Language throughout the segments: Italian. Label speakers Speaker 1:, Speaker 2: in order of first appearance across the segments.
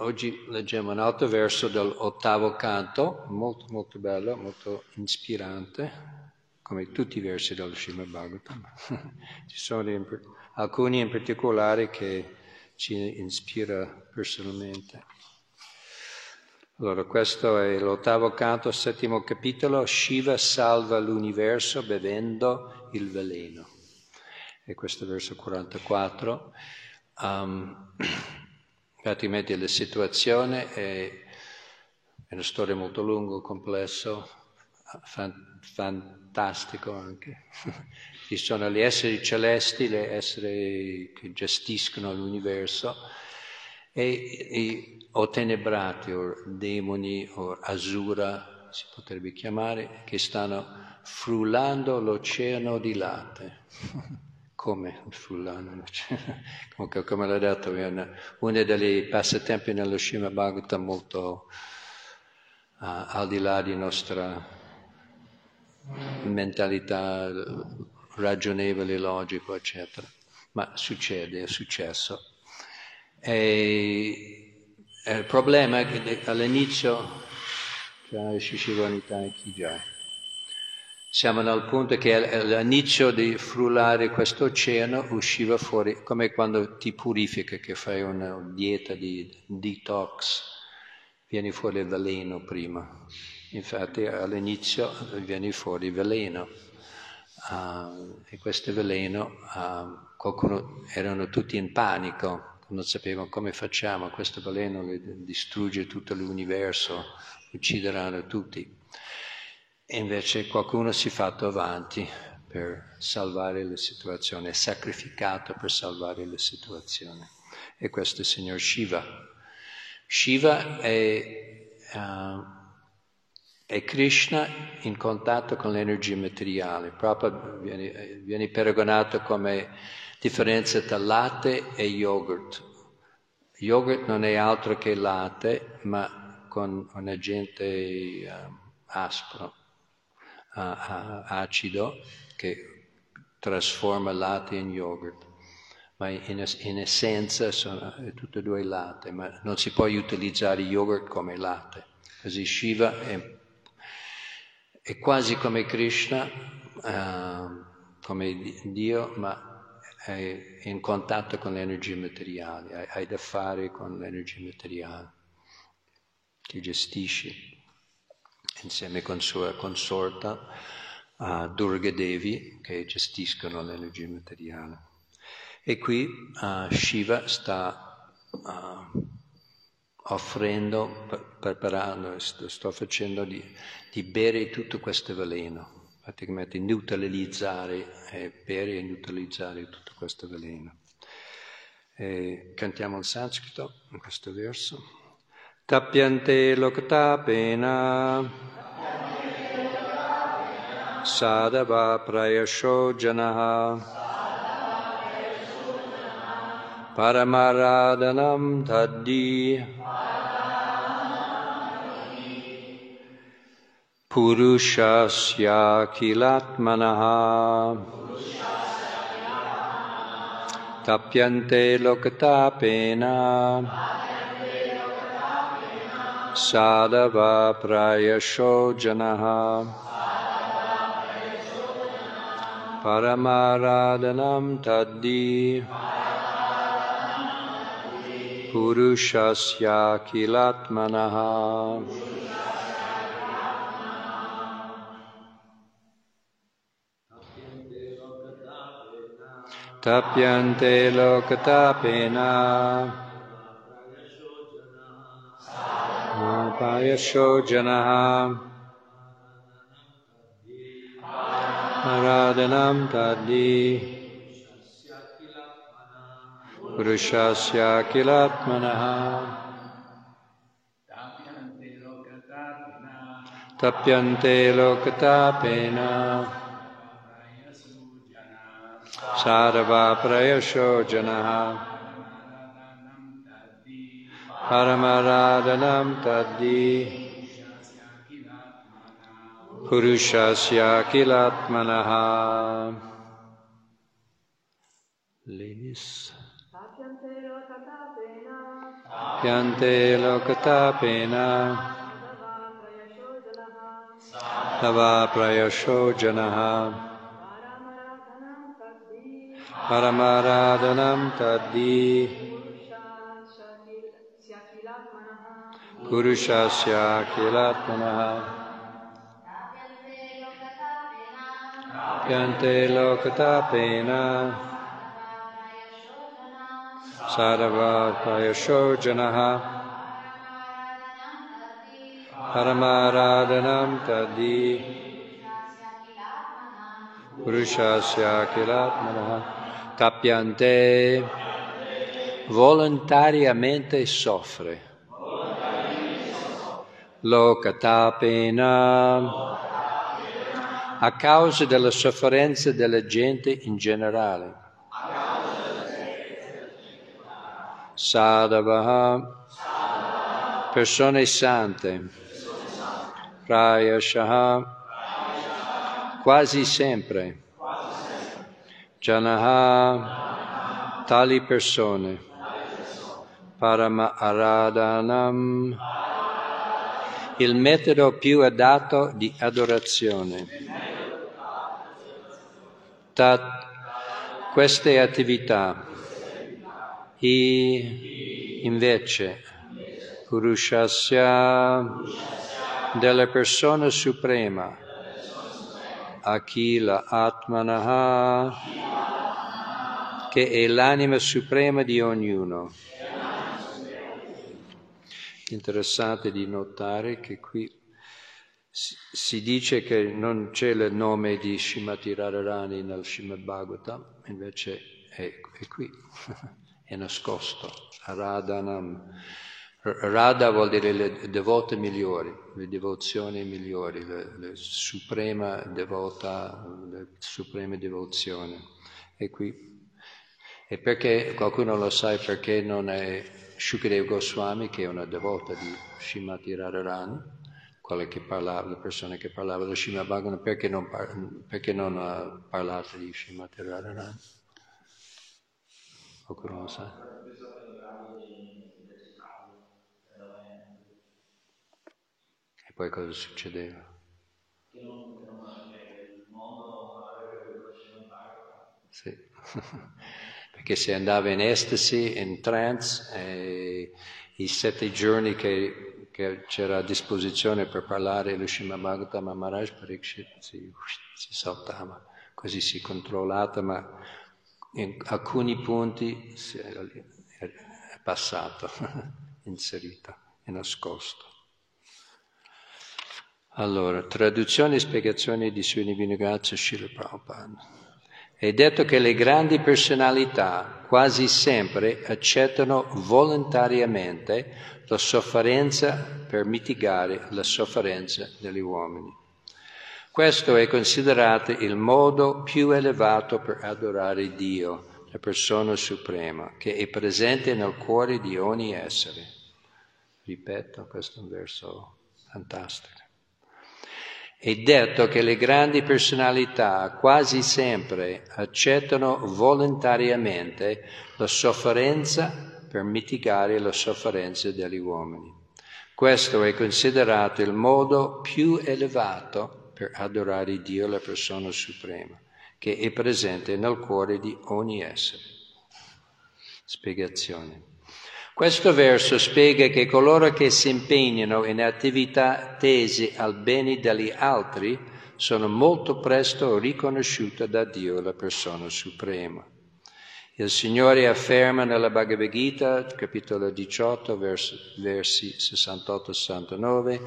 Speaker 1: oggi leggiamo un altro verso dell'ottavo canto, molto molto bello, molto ispirante, come tutti i versi dello Srimad Bhagavatam. Ci sono alcuni in particolare che ci ispira personalmente. Allora, questo è l'ottavo canto, settimo capitolo, Shiva salva l'universo bevendo il veleno. E questo è verso 44. Um, praticamente la situazione è, una storia molto lunga, complesso, fan, fantastico anche. Ci sono gli esseri celesti, gli esseri che gestiscono l'universo e i ottenebrati o demoni o asura si potrebbe chiamare, che stanno frullando l'oceano di latte. come l'oceano? Comunque, come l'ho detto, è una, uno dei passatempi nello Shima Bhagavata molto uh, al di là di nostra mentalità ragionevole, logico, eccetera. Ma succede, è successo. E, e il problema è che all'inizio siamo al punto che all'inizio di frullare questo oceano usciva fuori, come quando ti purifica, che fai una dieta di detox, viene fuori il veleno prima. Infatti all'inizio viene fuori veleno. Uh, e questo veleno, uh, qualcuno, erano tutti in panico, non sapevano come facciamo, questo veleno distrugge tutto l'universo, uccideranno tutti. E invece qualcuno si è fatto avanti per salvare la situazione, è sacrificato per salvare la situazione. E questo è il signor Shiva. Shiva è, uh, è Krishna in contatto con l'energia materiale, proprio viene, viene paragonato come differenza tra latte e yogurt. Yogurt non è altro che latte, ma con un agente uh, aspro, uh, acido, che trasforma latte in yogurt. Ma in, in essenza sono tutte e due latte, ma non si può utilizzare yogurt come latte. Così Shiva è, è quasi come Krishna, uh, come Dio, ma è in contatto con l'energia materiale, hai, hai da fare con l'energia materiale, che gestisci insieme con sua consorta uh, Durga Devi che gestiscono l'energia materiale. E qui uh, Shiva sta uh, offrendo, preparando, sto, sto facendo di, di bere tutto questo veleno praticamente neutralizzare e bere e neutralizzare tutto questo veleno. E cantiamo il sanscrito in questo verso. Tapyante loktapena. Sadava prayasho janaha. Paramaradhanam taddi. Purushasya kilatmanaha. Tapyante lokatapena sadava prayasho janaha paramaradhanam taddi purushasya kilatmanaha tapyante lokatapena payasho janaha aradanam taddi purushasya kilatmanaha tapyante lokatapena Sarva Prayasho Janaha Paramaradhanam Taddi Purushasya Kilatmanaha Ladies. Yante Lokatapena Tava Prayasho Janaha Purushasya Kilatmanaha. Yante Lokatapena. Sarava Prayasho Janaha Paramaradhanam Taddi Purushasya Kilatmanaha. Tapiante. Volontariamente soffre Lokatapena a causa della sofferenza della gente in generale. Sadhavaha, persone sante. Prayashaha, quasi sempre. Janaha, tali persone. Parama Aradhanam, il metodo più adatto di adorazione. Tat, queste attività, i invece, Purushasya, della persona suprema, Akila Atmanaha, che è l'anima suprema di ognuno interessante di notare che qui si dice che non c'è il nome di Shimati Radharani nel Srimad Bhagavatam, invece è, è qui, è nascosto. Radhanam. Radha vuol dire le devote migliori, le devozioni migliori, la suprema devota, la suprema devozione. E qui. E perché qualcuno lo sa perché non è Shukadev Goswami, che è una devota di Srimati Radharani, quella che parlava, le persone che parlavano di Srimad Bhagavatam, perché non, perché non ha parlato di Srimati Radharani? Qualcuno lo sa? E poi cosa succedeva? Sì. perché se andava in estasi, in trance, e i sette giorni che, che c'era a disposizione per parlare lo Bhagavatam Maharaj Parikshit si, si saltava, così si controllava, ma in alcuni punti è passato, inserito, è nascosto. Allora, traduzione e spiegazione di Sri Vinogazza Srila Prabhupada. È detto che le grandi personalità quasi sempre accettano volontariamente la sofferenza per mitigare la sofferenza degli uomini. Questo è considerato il modo più elevato per adorare Dio, la persona suprema, che è presente nel cuore di ogni essere. Ripeto, questo è un verso fantastico. È detto che le grandi personalità quasi sempre accettano volontariamente la sofferenza per mitigare la sofferenza degli uomini. Questo è considerato il modo più elevato per adorare Dio, la persona suprema, che è presente nel cuore di ogni essere. Spiegazione. Questo verso spiega che coloro che si impegnano in attività tese al bene degli altri sono molto presto riconosciuti da Dio, la persona suprema. Il Signore afferma nella Bhagavad Gita, capitolo 18, versi, versi 68-69,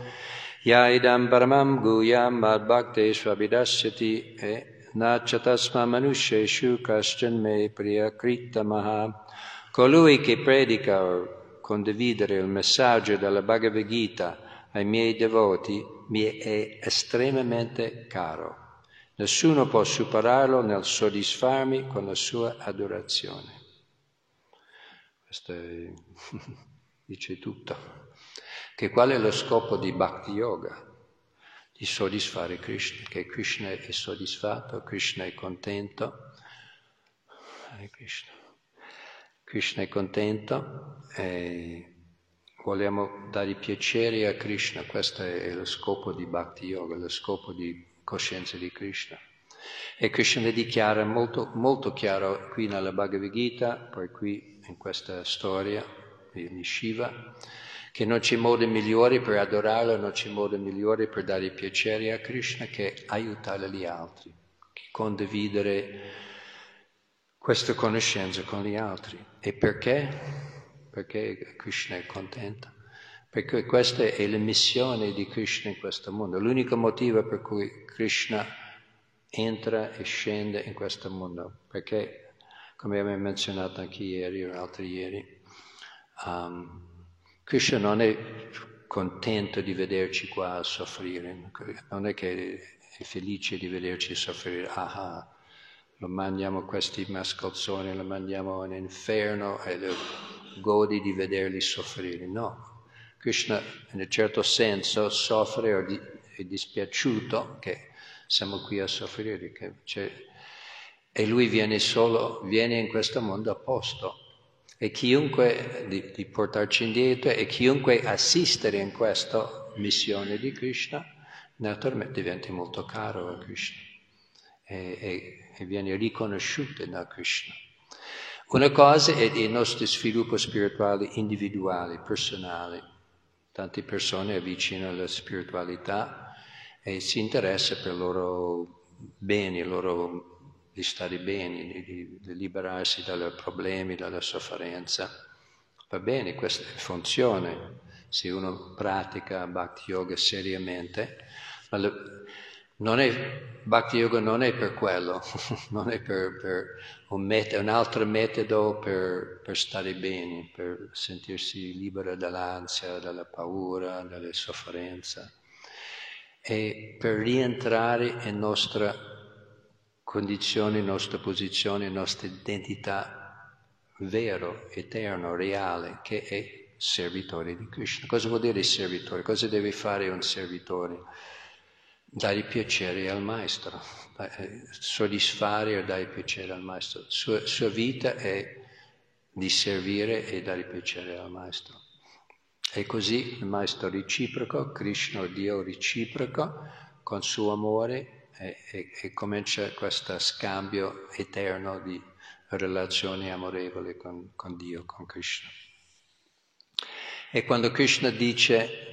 Speaker 1: Yaidam Brahmam Guyam Mad Bhakte e Nachatasma Manusheshu Kaschan Me Priyakrita Maha Colui che predica o condividere il messaggio della Bhagavad Gita ai miei devoti mi è estremamente caro. Nessuno può superarlo nel soddisfarmi con la sua adorazione. Questo è, dice tutto. Che qual è lo scopo di Bhakti Yoga? Di soddisfare Krishna, che Krishna è soddisfatto, Krishna è contento. Hare Krishna. Krishna è contento e vogliamo dare piacere a Krishna, questo è lo scopo di Bhakti Yoga, lo scopo di coscienza di Krishna. E Krishna dichiara molto, molto chiaro qui nella Bhagavad Gita, poi qui in questa storia di Shiva, che non c'è modo migliore per adorarlo, non c'è modo migliore per dare piacere a Krishna che aiutare gli altri, che condividere questa conoscenza con gli altri. E perché? perché Krishna è contento. Perché questa è la missione di Krishna in questo mondo. L'unico motivo per cui Krishna entra e scende in questo mondo. Perché, come abbiamo menzionato anche ieri o altri ieri, um, Krishna non è contento di vederci qua a soffrire, non è che è felice di vederci soffrire, ah, ah lo mandiamo questi mascalzoni, lo mandiamo in inferno e lo godi di vederli soffrire. No, Krishna in un certo senso soffre o è dispiaciuto che siamo qui a soffrire, e lui viene solo, viene in questo mondo apposta. E chiunque di, di, portarci indietro e chiunque assistere in questa missione di Krishna, naturalmente diventa molto caro a Krishna e, e, viene riconosciuto da Krishna. Una cosa è il nostro sviluppo spirituale individuale, personale. Tante persone avvicinano alla spiritualità e si interessano per i loro beni, il loro di stare bene, di, liberarsi dai problemi, dalla sofferenza. Va bene, questa funziona se uno pratica Bhakti Yoga seriamente, ma non è, Bhakti Yoga non è per quello, non è per, per un, met- un, altro metodo per, per, stare bene, per sentirsi libero dall'ansia, dalla paura, dalle sofferenze. È per rientrare in nostra condizione, in nostra posizione, in nostra identità vero, eterno, reale, che è servitore di Krishna. Cosa vuol dire servitore? Cosa deve fare un servitore? Dare piacere al maestro, eh, soddisfare e dare piacere al maestro. Sua, sua vita è di servire e dare piacere al maestro. E così il maestro reciproco, Krishna, Dio reciproco, con suo amore e, e, e comincia questo scambio eterno di relazioni amorevoli con, con Dio, con Krishna. E quando Krishna dice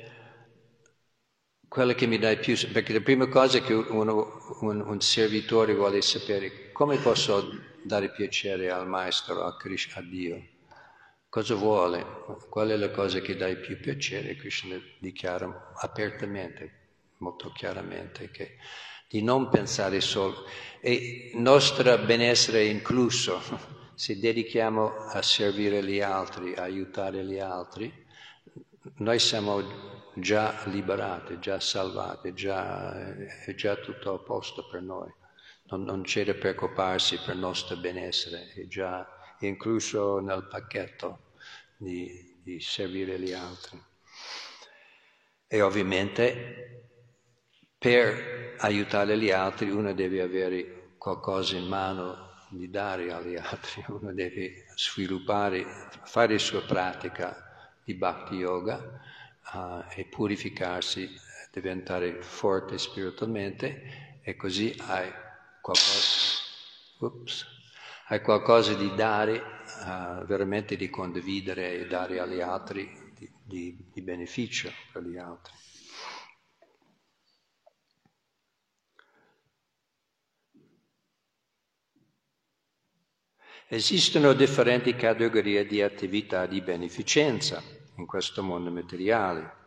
Speaker 1: quello che mi dà più, perché la prima cosa che uno, un, un, servitore vuole sapere come posso dare piacere al maestro, a, Krishna, a Dio. Cosa vuole? Qual è la cosa che dà più piacere? Krishna dichiara apertamente, molto chiaramente, che di non pensare solo. E il nostro benessere incluso. Se dedichiamo a servire gli altri, a aiutare gli altri, noi siamo già liberate, già salvate, già, è già tutto a posto per noi. Non, non c'è da preoccuparsi per il nostro benessere, è già incluso nel pacchetto di, di servire gli altri. E ovviamente per aiutare gli altri uno deve avere qualcosa in mano di dare agli altri, uno deve sviluppare, fare sua pratica di Bhakti Yoga uh, e purificarsi, diventare forte spiritualmente e così hai qualcosa, ups, hai qualcosa di dare, uh, veramente di condividere e dare agli altri di, di, di beneficio per gli altri. Esistono differenti categorie di attività di beneficenza in questo mondo materiale,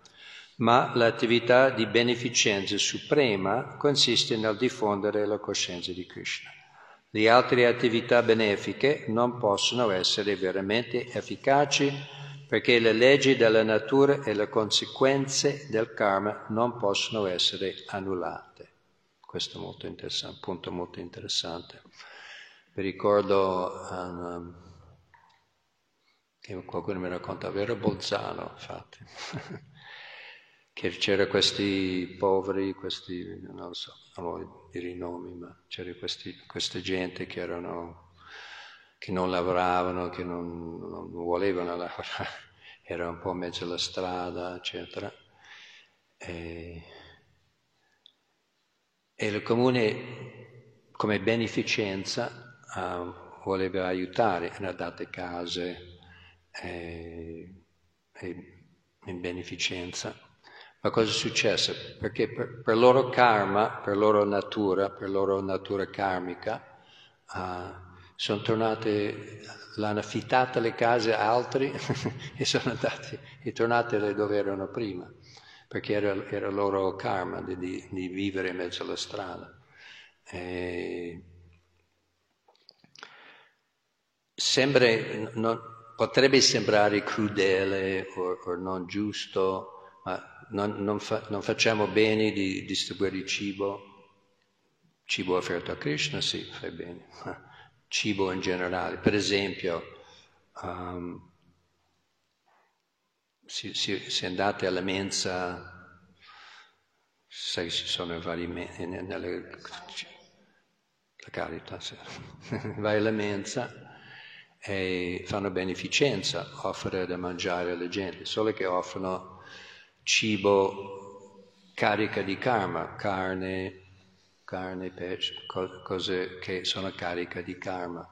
Speaker 1: ma l'attività di beneficenza suprema consiste nel diffondere la coscienza di Krishna. Le altre attività benefiche non possono essere veramente efficaci perché le leggi della natura e le conseguenze del karma non possono essere annullate. Questo è un punto molto interessante. Mi ricordo um, che qualcuno mi raccontava, era Bolzano infatti, che c'erano questi poveri, questi, non so, non voglio dire i nomi, ma c'era questa gente che erano, che non lavoravano, che non, non volevano lavorare, era un po' mezzo alla strada, eccetera. E, e il comune, come beneficenza, uh, voleva aiutare, ha dato case e, e in beneficenza. Ma cosa è successo? Perché per, per, loro karma, per loro natura, per loro natura karmica, uh, sono tornate, l'hanno affittata le case a altri e sono andati, e tornate dove erano prima, perché era, era loro karma di, di, di, vivere in mezzo alla strada. E sembra, non, potrebbe sembrare crudele o, non giusto, ma non, non, fa, non, facciamo bene di distribuire il cibo. Cibo offerto a Krishna, sì, fai bene cibo in generale. Per esempio, um, se, se, se, andate alla mensa, sai ci sono vari nelle, la carità, vai alla mensa e fanno beneficenza, offrono da mangiare alla gente, solo che offrono cibo carica di karma, carne, carne, pesce, cose che sono cariche di karma.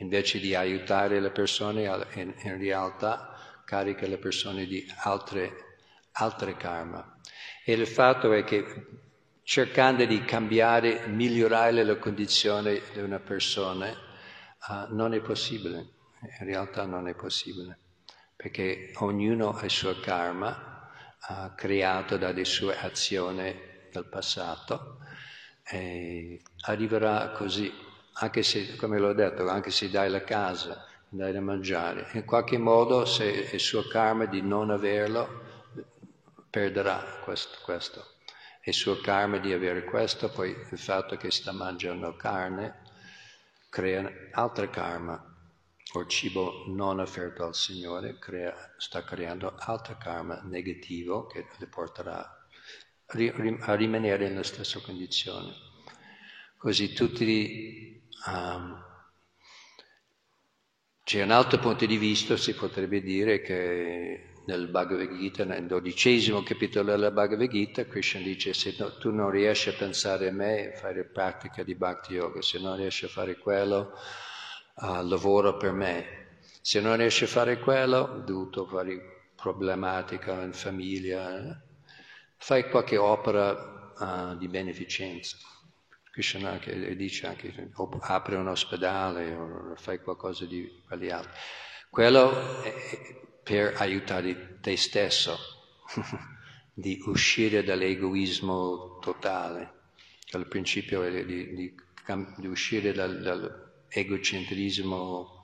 Speaker 1: Invece di aiutare le persone, in, in realtà carica le persone di altre, altre karma. E il fatto è che cercando di cambiare, migliorare la condizione di una persona, uh, non è possibile. In realtà non è possibile, perché ognuno ha il suo karma uh, creato dalle sue azioni del passato e arriverà così, anche se, come l'ho detto, anche se dai la casa, dai da mangiare, in qualche modo se il suo karma di non averlo, perderà questo. questo. Il suo karma di avere questo, poi il fatto che sta mangiando carne, crea altra karma, o cibo non offerto al Signore, crea, sta creando altro karma negativo che le porterà a rimanere nella stessa condizione. Così tutti... Um, c'è un altro punto di vista, si potrebbe dire che nel Bhagavad Gita, nel dodicesimo capitolo della Bhagavad Gita, Krishna dice se no, tu non riesci a pensare a me, fare pratica di Bhakti Yoga, se non riesci a fare quello, uh, lavoro per me. Se non riesci a fare quello, dovuto fare problematica in famiglia, eh? fai qualche opera uh, di beneficenza. Krishna anche, dice anche apri un ospedale o fai qualcosa di quali Quello è per aiutare te stesso, di uscire dall'egoismo totale. Il principio è di, di, di uscire dal, dall'egocentrismo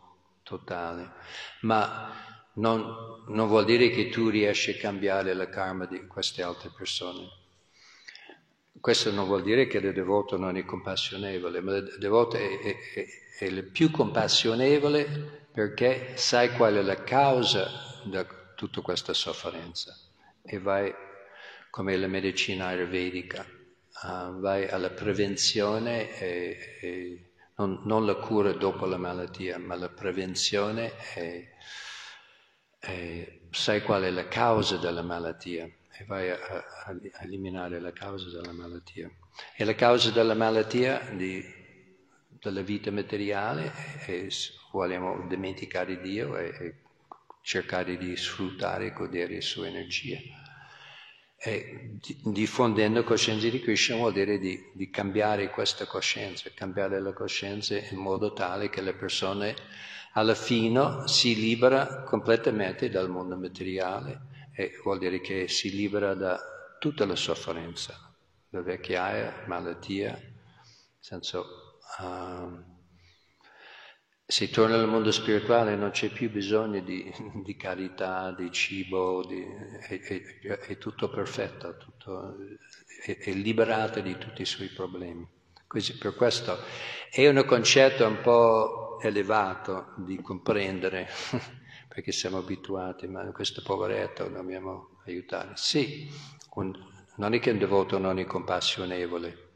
Speaker 1: totale. Ma non, non vuol dire che tu riesci a cambiare la karma di queste altre persone. Questo non vuol dire che il devoto non è compassionevole, ma il devoto è, è, è, è il più compassionevole perché sai qual è la causa di tutta questa sofferenza e vai come la medicina ayurvedica, uh, vai alla prevenzione e, e non, non, la cura dopo la malattia, ma la prevenzione e eh, sai qual è la causa della malattia e vai a, a, a, eliminare la causa della malattia. E la causa della malattia di, della vita materiale è vogliamo dimenticare Dio e, e cercare di sfruttare e godere la sua energia. E diffondendo coscienza di Krishna vuol dire di, di cambiare questa coscienza, cambiare la coscienza in modo tale che le persone alla fine si libera completamente dal mondo materiale e vuol dire che si libera da tutta la sofferenza, la vecchiaia, malattia, nel senso uh, se torna al mondo spirituale non c'è più bisogno di, di carità, di cibo, di, è, è, è, tutto perfetto, tutto, è, è liberata di tutti i suoi problemi. Quindi per questo è un concetto un po' elevato di comprendere, perché siamo abituati, ma questo poveretto dobbiamo aiutare. Sì, un, non è che un devoto non è compassionevole,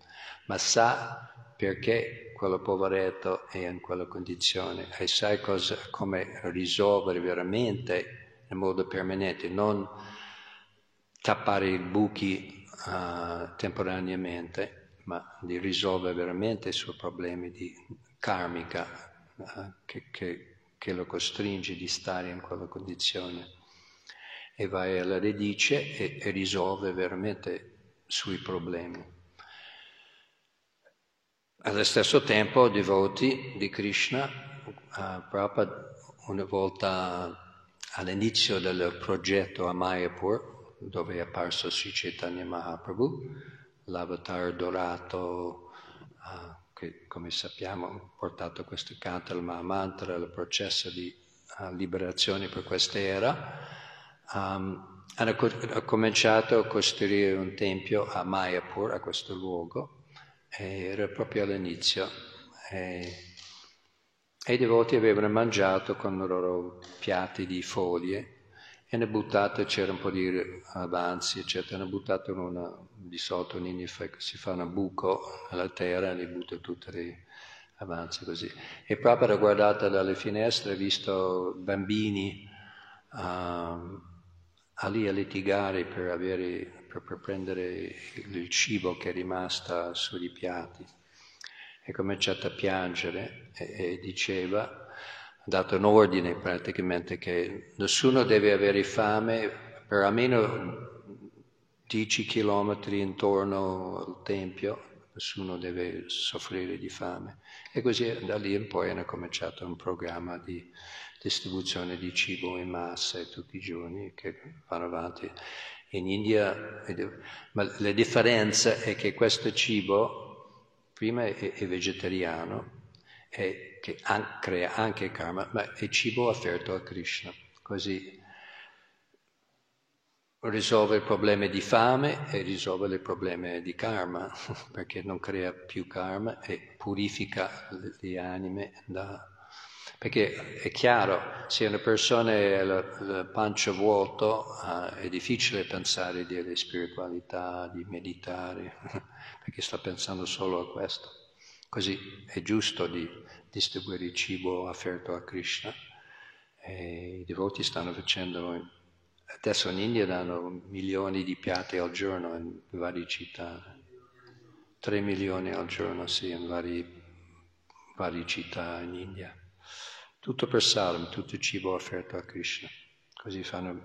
Speaker 1: ma sa perché quello poveretto è in quella condizione e sai cosa, come risolvere veramente in modo permanente, non tappare i buchi uh, temporaneamente, ma di risolvere veramente i suoi problemi di karmica uh, che, che, che, lo costringe di stare in quella condizione. E vai alla radice e, e risolve veramente i suoi problemi. Allo stesso tempo, devoti di Krishna, uh, Prabhupada una volta all'inizio del progetto a Mayapur, dove è apparso Sri Chaitanya Mahaprabhu, l'avatar dorato uh, che come sappiamo ha portato questo canto al Mahamantra, il processo di uh, liberazione per questa era, um, hanno co- cominciato a costruire un tempio a Mayapur, a questo luogo, era proprio all'inizio. E, e i devoti avevano mangiato con i loro piatti di foglie e ne buttate, c'era un po' di avanzi, eccetera, ne buttato in una, di sotto si fa un buco alla terra e li butta tutti le avanzi così. E proprio era guardata dalle finestre, ha visto bambini uh, lì a litigare per, avere, per, prendere il cibo che è rimasto sui piatti. E cominciato a piangere e, e diceva dato un ordine praticamente che nessuno deve avere fame per almeno 10 chilometri intorno al Tempio, nessuno deve soffrire di fame. E così da lì in poi hanno cominciato un programma di distribuzione di cibo in massa tutti i giorni che vanno avanti. In India, ma la differenza è che questo cibo prima è, è vegetariano, e che an- crea anche karma, ma è cibo offerto a Krishna. Così risolve i problemi di fame e risolve i problemi di karma, perché non crea più karma e purifica le anime da... Perché è chiaro, se una persona ha il pancia vuoto, uh, è difficile pensare di spiritualità, di meditare, perché sta pensando solo a questo. Così è giusto di distribuire il cibo offerto a Krishna. E I devoti stanno facendo, adesso in India danno milioni di piatti al giorno in varie città, 3 milioni al giorno, sì, in varie, varie città in India. Tutto per salm, tutto il cibo offerto a Krishna. Così fanno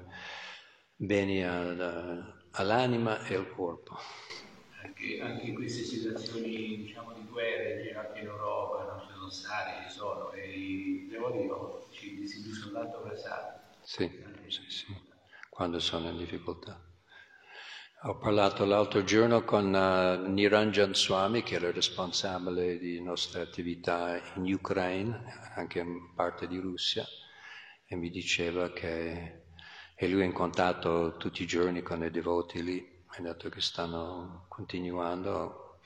Speaker 1: bene all'anima e al corpo
Speaker 2: anche, anche in queste situazioni diciamo, di guerra, anche in Europa, non sono stati, ci sono, e i devoti ci distribuiscono tanto pressato.
Speaker 1: Sì, sì, sì, quando sono in difficoltà. Ho parlato l'altro giorno con uh, Niranjan Swami, che era responsabile di nostre attività in Ucraina, anche in parte di Russia, e mi diceva che e lui è in contatto tutti i giorni con i devoti lì hai detto che stanno continuando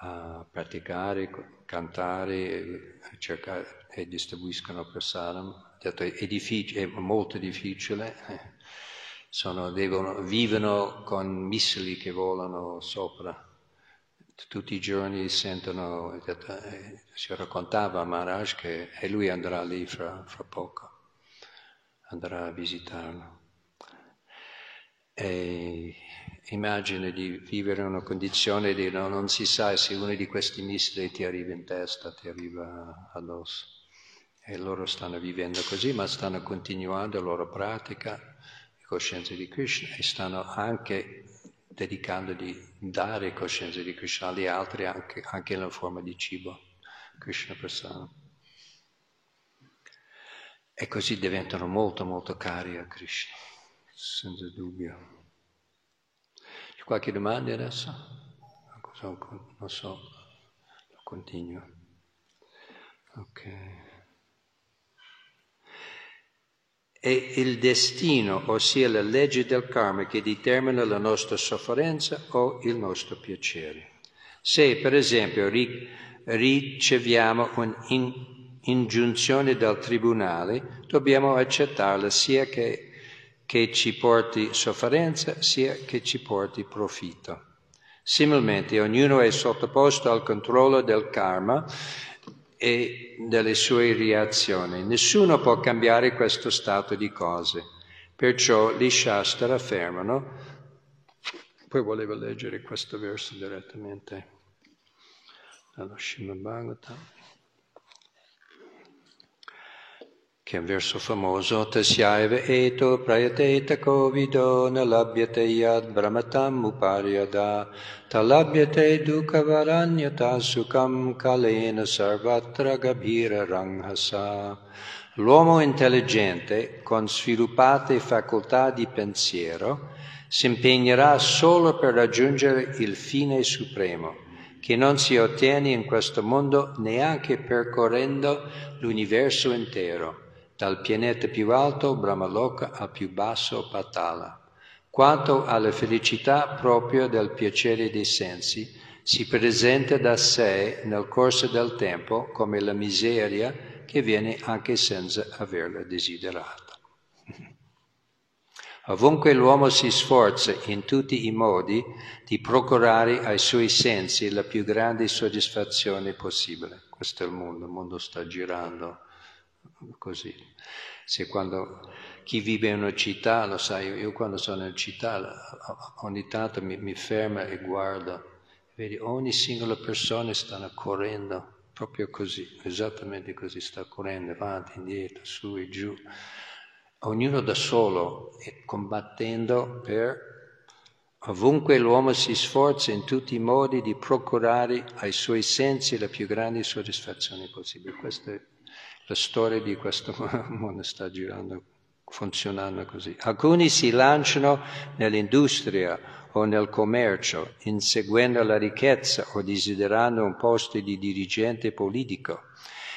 Speaker 1: a praticare, cantare, cercare, e distribuiscono per Saram. Ha detto è, difficile, è molto difficile, Sono, devono, vivono con missili che volano sopra. Tutti i giorni sentono, detto, eh, si raccontava a Maharaj che e lui andrà lì fra, fra poco, andrà a visitarlo. E immagina di vivere in una condizione di no, non si sa se uno di questi missili ti arriva in testa, ti arriva addosso. E loro stanno vivendo così, ma stanno continuando la loro pratica coscienza di Krishna e stanno anche dedicando di dare coscienza di Krishna agli altri anche, anche nella forma di cibo, Krishna persona. E così diventano molto molto cari a Krishna, senza dubbio. Qualche domanda adesso? Non so, continuo. Ok. È il destino, ossia la legge del karma, che determina la nostra sofferenza o il nostro piacere. Se, per esempio, riceviamo un'ingiunzione dal tribunale, dobbiamo accettarla sia che che ci porti sofferenza sia che ci porti profitto. Similmente ognuno è sottoposto al controllo del karma e delle sue reazioni. Nessuno può cambiare questo stato di cose. Perciò gli Shastra affermano, poi volevo leggere questo verso direttamente dallo Srimad Bhagavatam. Che è un verso famoso, Tasyaiva eto prayateta covido nalabhyate yad brahmatam uparyada talabhyate dukhavaranyata sukam kalena sarvatra gabhira ranghasa. L'uomo intelligente, con sviluppate facoltà di pensiero, si impegnerà solo per raggiungere il fine supremo, che non si ottiene in questo mondo neanche percorrendo l'universo intero dal pianeta più alto Brahmaloka al più basso Patala. Quanto alla felicità propria del piacere dei sensi, si presenta da sé nel corso del tempo come la miseria che viene anche senza averla desiderata. Ovunque l'uomo si sforza in tutti i modi di procurare ai suoi sensi la più grande soddisfazione possibile. Questo è il mondo, il mondo sta girando così. Se quando chi vive in una città, lo sai, io quando sono in città ogni tanto mi, mi fermo e guardo, vedi, ogni singola persona sta correndo, proprio così, esattamente così, sta correndo avanti, indietro, su e giù, ognuno da solo e combattendo per Ovunque l'uomo si sforza in tutti i modi di procurare ai suoi sensi la più grande soddisfazione possibile. Questo è la storia di questo mondo sta girando, funzionando così. Alcuni si lanciano nell'industria o nel commercio, inseguendo la ricchezza o desiderando un posto di dirigente politico.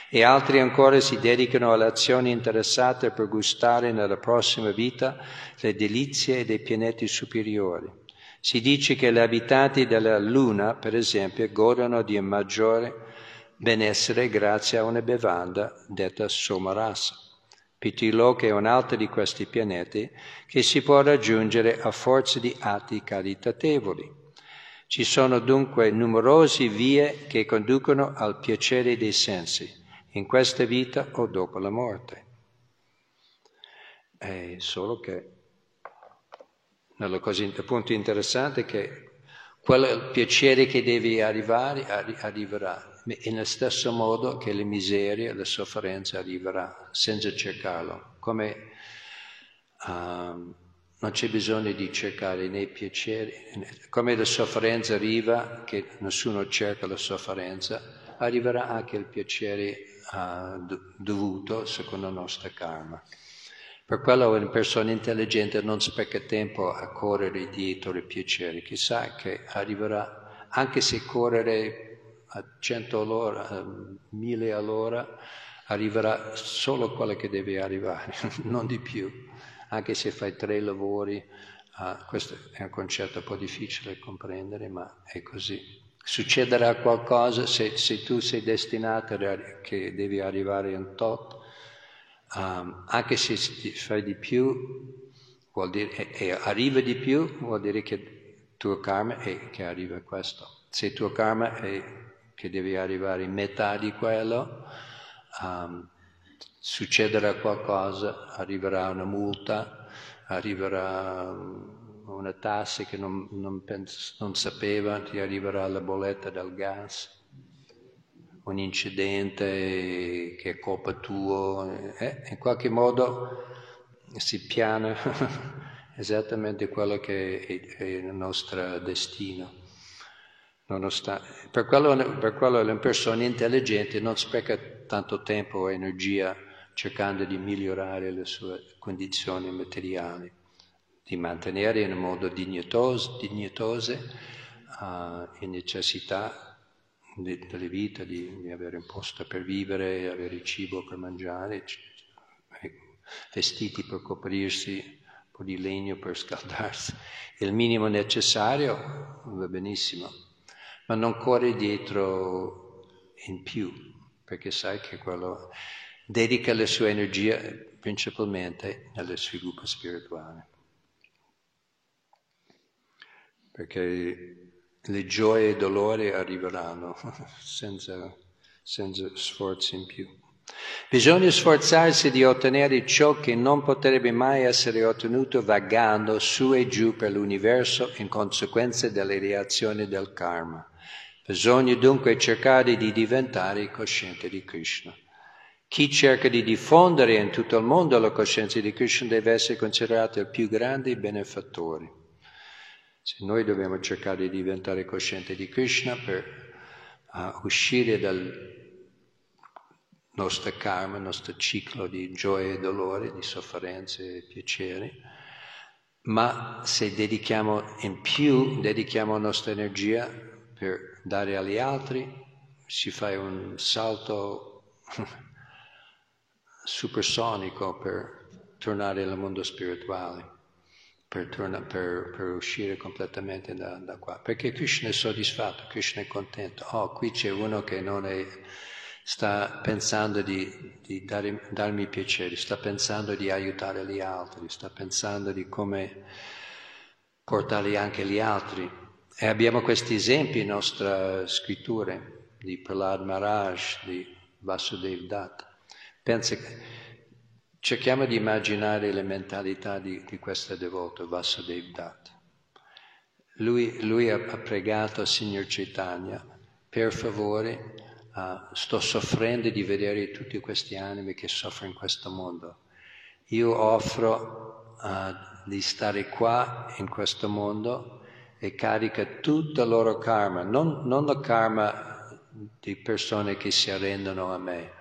Speaker 1: E altri ancora si dedicano alle azioni interessate per gustare nella prossima vita le delizie dei pianeti superiori. Si dice che gli abitanti della Luna, per esempio, godono di un maggiore benessere grazie a una bevanda detta somarasa. Pitilok è un altro di questi pianeti che si può raggiungere a forza di atti caritatevoli. Ci sono dunque numerose vie che conducono al piacere dei sensi, in questa vita o dopo la morte. È solo che la cosa, il punto interessante è che quel piacere che deve arrivare arriverà in lo stesso modo che le miserie, la sofferenza arriverà senza cercarlo, come uh, non c'è bisogno di cercare nei piaceri, come la sofferenza arriva, che nessuno cerca la sofferenza, arriverà anche il piacere uh, dovuto secondo la nostra karma. Per quello una persona intelligente non spreca tempo a correre dietro i piaceri, chissà che arriverà, anche se correre a 100 all'ora, a 1000 all'ora, arriverà solo quello che deve arrivare, non di più. Anche se fai tre lavori, uh, questo è un concetto un po' difficile da comprendere, ma è così. Succederà qualcosa se, se tu sei destinato a, che devi arrivare a un tot, um, anche se fai di più, vuol dire, e, e arriva di più, vuol dire che il tuo karma è che arriva questo. Se il tuo karma è che devi arrivare in metà di quello, um, succederà qualcosa, arriverà una multa, arriverà una tassa che non, non, pens- non sapeva, ti arriverà la bolletta del gas, un incidente che è colpa tua, eh, in qualche modo si piana esattamente quello che è, è il nostro destino. Per quello, per quello le persone intelligenti non spreca tanto tempo e energia cercando di migliorare le sue condizioni materiali, di mantenere in modo dignitoso, dignitose uh, in necessità di, delle vite, di, di, avere un posto per vivere, avere cibo per mangiare, vestiti per coprirsi, un po' di legno per scaldarsi. Il minimo necessario va benissimo ma non corri dietro in più, perché sai che quello dedica la sua energia principalmente allo sviluppo spirituale. Perché le gioie e i dolori arriveranno senza, senza sforzi in più. Bisogna sforzarsi di ottenere ciò che non potrebbe mai essere ottenuto vagando su e giù per l'universo in conseguenza delle reazioni del karma. Bisogna dunque cercare di diventare cosciente di Krishna. Chi cerca di diffondere in tutto il mondo la coscienza di Krishna deve essere considerato il più grande benefattore. Se noi dobbiamo cercare di diventare coscienti di Krishna per uh, uscire dal nostro karma, il nostro ciclo di gioia e dolore, di sofferenze e piaceri, ma se dedichiamo in più, dedichiamo la nostra energia per dare agli altri, si fa un salto supersonico per tornare al mondo spirituale, per, torna, per, per uscire completamente da, da, qua. Perché Krishna è soddisfatto, Krishna è contento. Oh, qui c'è uno che non è, sta pensando di, di dare, darmi piacere, sta pensando di aiutare gli altri, sta pensando di come portare anche gli altri. E abbiamo questi esempi in nostre scritture di Prahlad Maharaj, di Vasudev Datta. Pensa cerchiamo di immaginare le mentalità di, di questo devoto, Vasudev Datta. Lui, lui ha, ha, pregato al Signor Chaitanya, per favore, uh, sto soffrendo di vedere tutti questi animi che soffrono in questo mondo. Io offro uh, di stare qua in questo mondo e carica tutto il loro karma, non, non il karma di persone che si arrendono a me,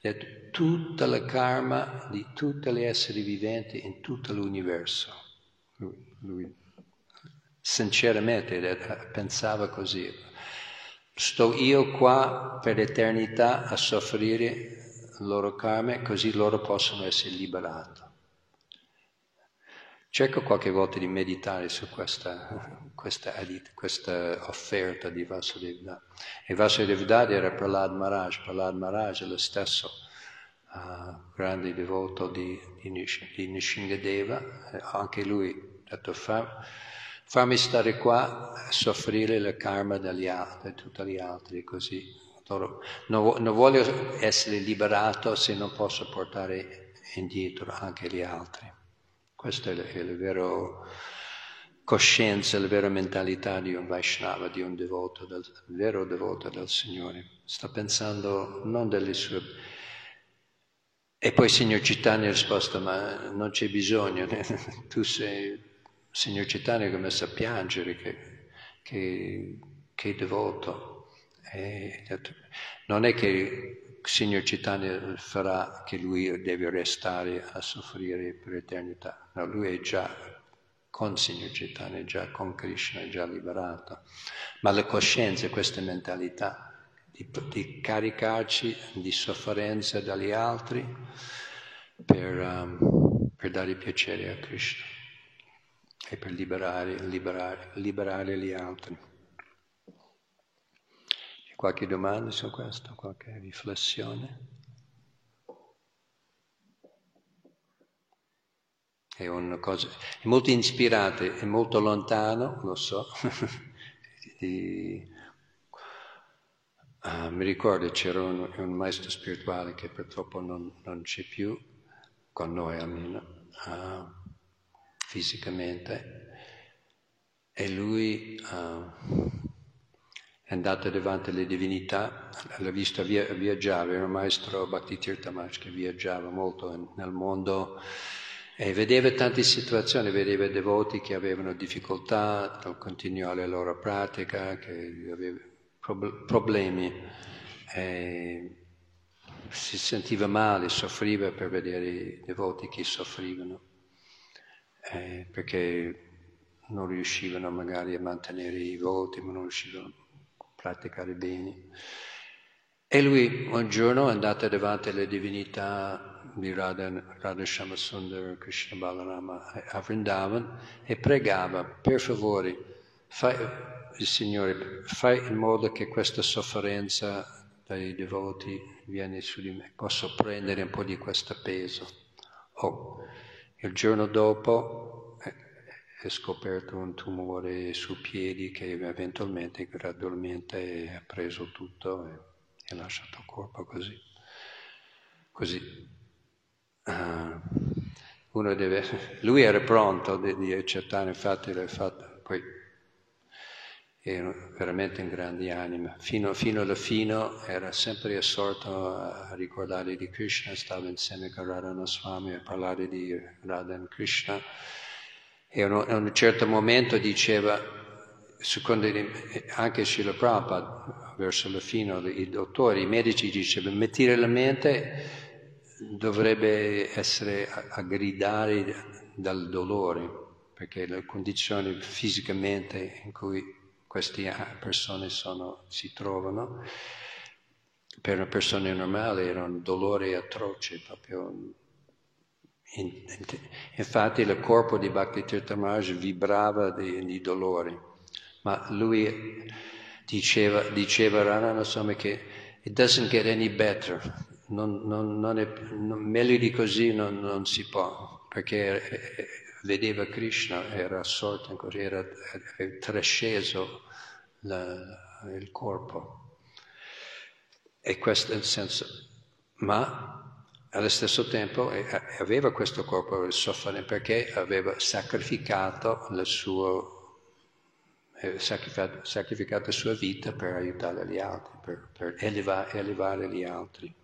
Speaker 1: detto tutta la karma di tutti gli esseri viventi in tutto l'universo. Lui, lui sinceramente pensava così. Sto io qua per l'eternità a soffrire il loro karma così loro possono essere liberati. Cerco qualche volta di meditare su questa, questa, questa offerta di Vasudevda. E Vasudevda era Prahlad Maharaj, Prahlad Maharaj è lo stesso uh, grande devoto di, di, Nish, di Nishingadeva, anche lui ha detto fa, fammi stare qua a soffrire il karma degli altri, di tutti gli altri, così. Non, non voglio essere liberato se non posso portare indietro anche gli altri. Questa è è la vera coscienza, la vera mentalità di un Vaishnava, di un devoto, del vero devoto del Signore. Sta pensando non delle sue... E poi Signor Cittania ha risposto, ma non c'è bisogno, tu sei, Signor Cittania, come sa piangere che, che, che devoto. E, non è che Signor Chaitanya farà che lui deve restare a soffrire per eternità. No, lui è già con Signor Chaitanya, già con Krishna, è già liberato. Ma la coscienza, questa mentalità di, di caricarci di sofferenza dagli altri per, um, per, dare piacere a Krishna e per liberare, liberare, liberare gli altri. Qualche domanda su questo? Qualche riflessione? È una cosa, è molto ispirata, è molto lontano, lo so. di, uh, mi ricordo c'era un, un, maestro spirituale che purtroppo non, non c'è più, con noi almeno, uh, fisicamente, e lui uh, è andato davanti alle divinità, l'ha visto via, viaggiare, era un maestro Bhakti Tirthamaj che viaggiava molto nel mondo e vedeva tante situazioni, vedeva devoti che avevano difficoltà nel continuare la loro pratica, che avevano problemi, e si sentiva male, soffriva per vedere i devoti che soffrivano, perché non riuscivano magari a mantenere i voti, ma non riuscivano praticare bene. E lui un giorno è andato davanti alle divinità di Radha, Radha Krishna Balarama a Vrindavan e pregava, per favore, fai, il Signore, fai in modo che questa sofferenza dai devoti viene su di me, posso prendere un po' di questo peso. Oh, il giorno dopo scoperto un tumore sui piedi che eventualmente gradualmente ha preso tutto e, e lasciato il corpo così. così. Uh, deve, lui era pronto di, di accettare, infatti l'ha fatto, poi era veramente in grandi anime. Fino, fino alla fine era sempre assorto a ricordare di Krishna, stava insieme con Radhana Swami a parlare di Radhan Krishna e a un certo momento diceva, secondo anche Srila Prabhupada, verso la fine, i dottori, i medici dicevano, mettere la mente dovrebbe essere a, a gridare dal dolore, perché le condizioni fisicamente in cui queste persone sono, si trovano, per una persona normale era un dolore atroce, proprio Infatti il corpo di Bhakti Tirthamaj vibrava di, di, dolore, ma lui diceva, diceva Ranana Swami che it doesn't get any better, non, non, non è, meglio di così non, si può, perché vedeva Krishna, era assorto così, era, era trasceso la, il corpo. E questo è il senso. Ma allo stesso tempo aveva questo corpo soffrire perché aveva sacrificato la sua, sacrificato, sacrificato la sua vita per aiutare gli altri, per, per elevare, elevare gli altri.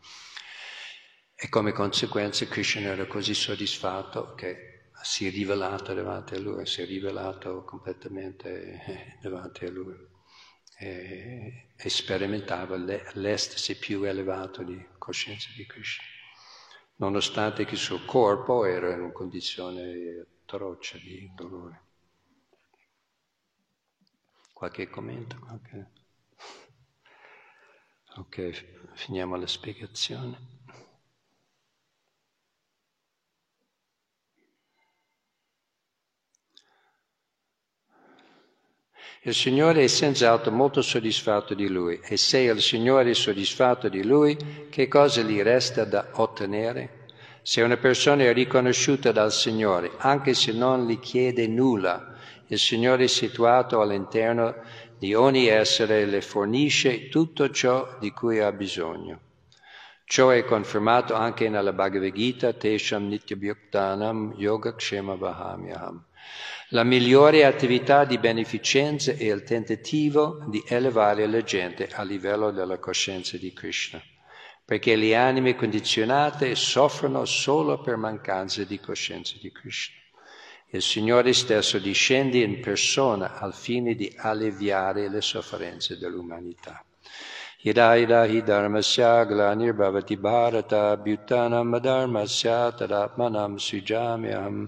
Speaker 1: E come conseguenza Krishna era così soddisfatto che si è rivelato davanti a lui, si è rivelato completamente davanti a lui e sperimentava l'estasi più elevato di coscienza di Krishna nonostante che il suo corpo era in una condizione atroce di dolore. Qualche commento? Qualche... Ok, finiamo la spiegazione. Il Signore è senz'altro molto soddisfatto di lui e se il Signore è soddisfatto di lui, che cosa gli resta da ottenere? Se una persona è riconosciuta dal Signore, anche se non gli chiede nulla, il Signore è situato all'interno di ogni essere e le fornisce tutto ciò di cui ha bisogno. Ciò è confermato anche nella Bhagavad Gita, Tesham Nityabhyuktanam Yogakshema Vahamyaham. La migliore attività di beneficenza è il tentativo di elevare la gente a livello della coscienza di Krishna, perché le anime condizionate soffrono solo per mancanza di coscienza di Krishna. Il Signore stesso discende in persona al fine di alleviare le sofferenze dell'umanità. Yada hi dharmasya glanirvavati bharata bhutanam dharmasya tadatmanam sujamyam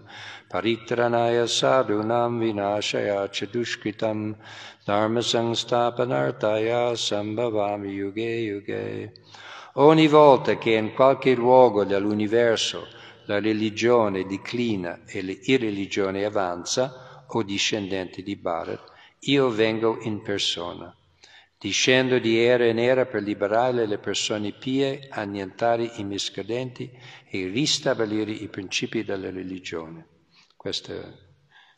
Speaker 1: paritranaya sadhunam vinashaya chadushkritam dharma sangstapanartaya sambhavami yuge yuge. Ogni volta che in qualche luogo dell'universo la religione declina e l'irreligione avanza, o discendente di Bharat, io vengo in persona discendo di era in era per liberare le persone pie, annientare i miscredenti e ristabilire i principi della religione. Questo è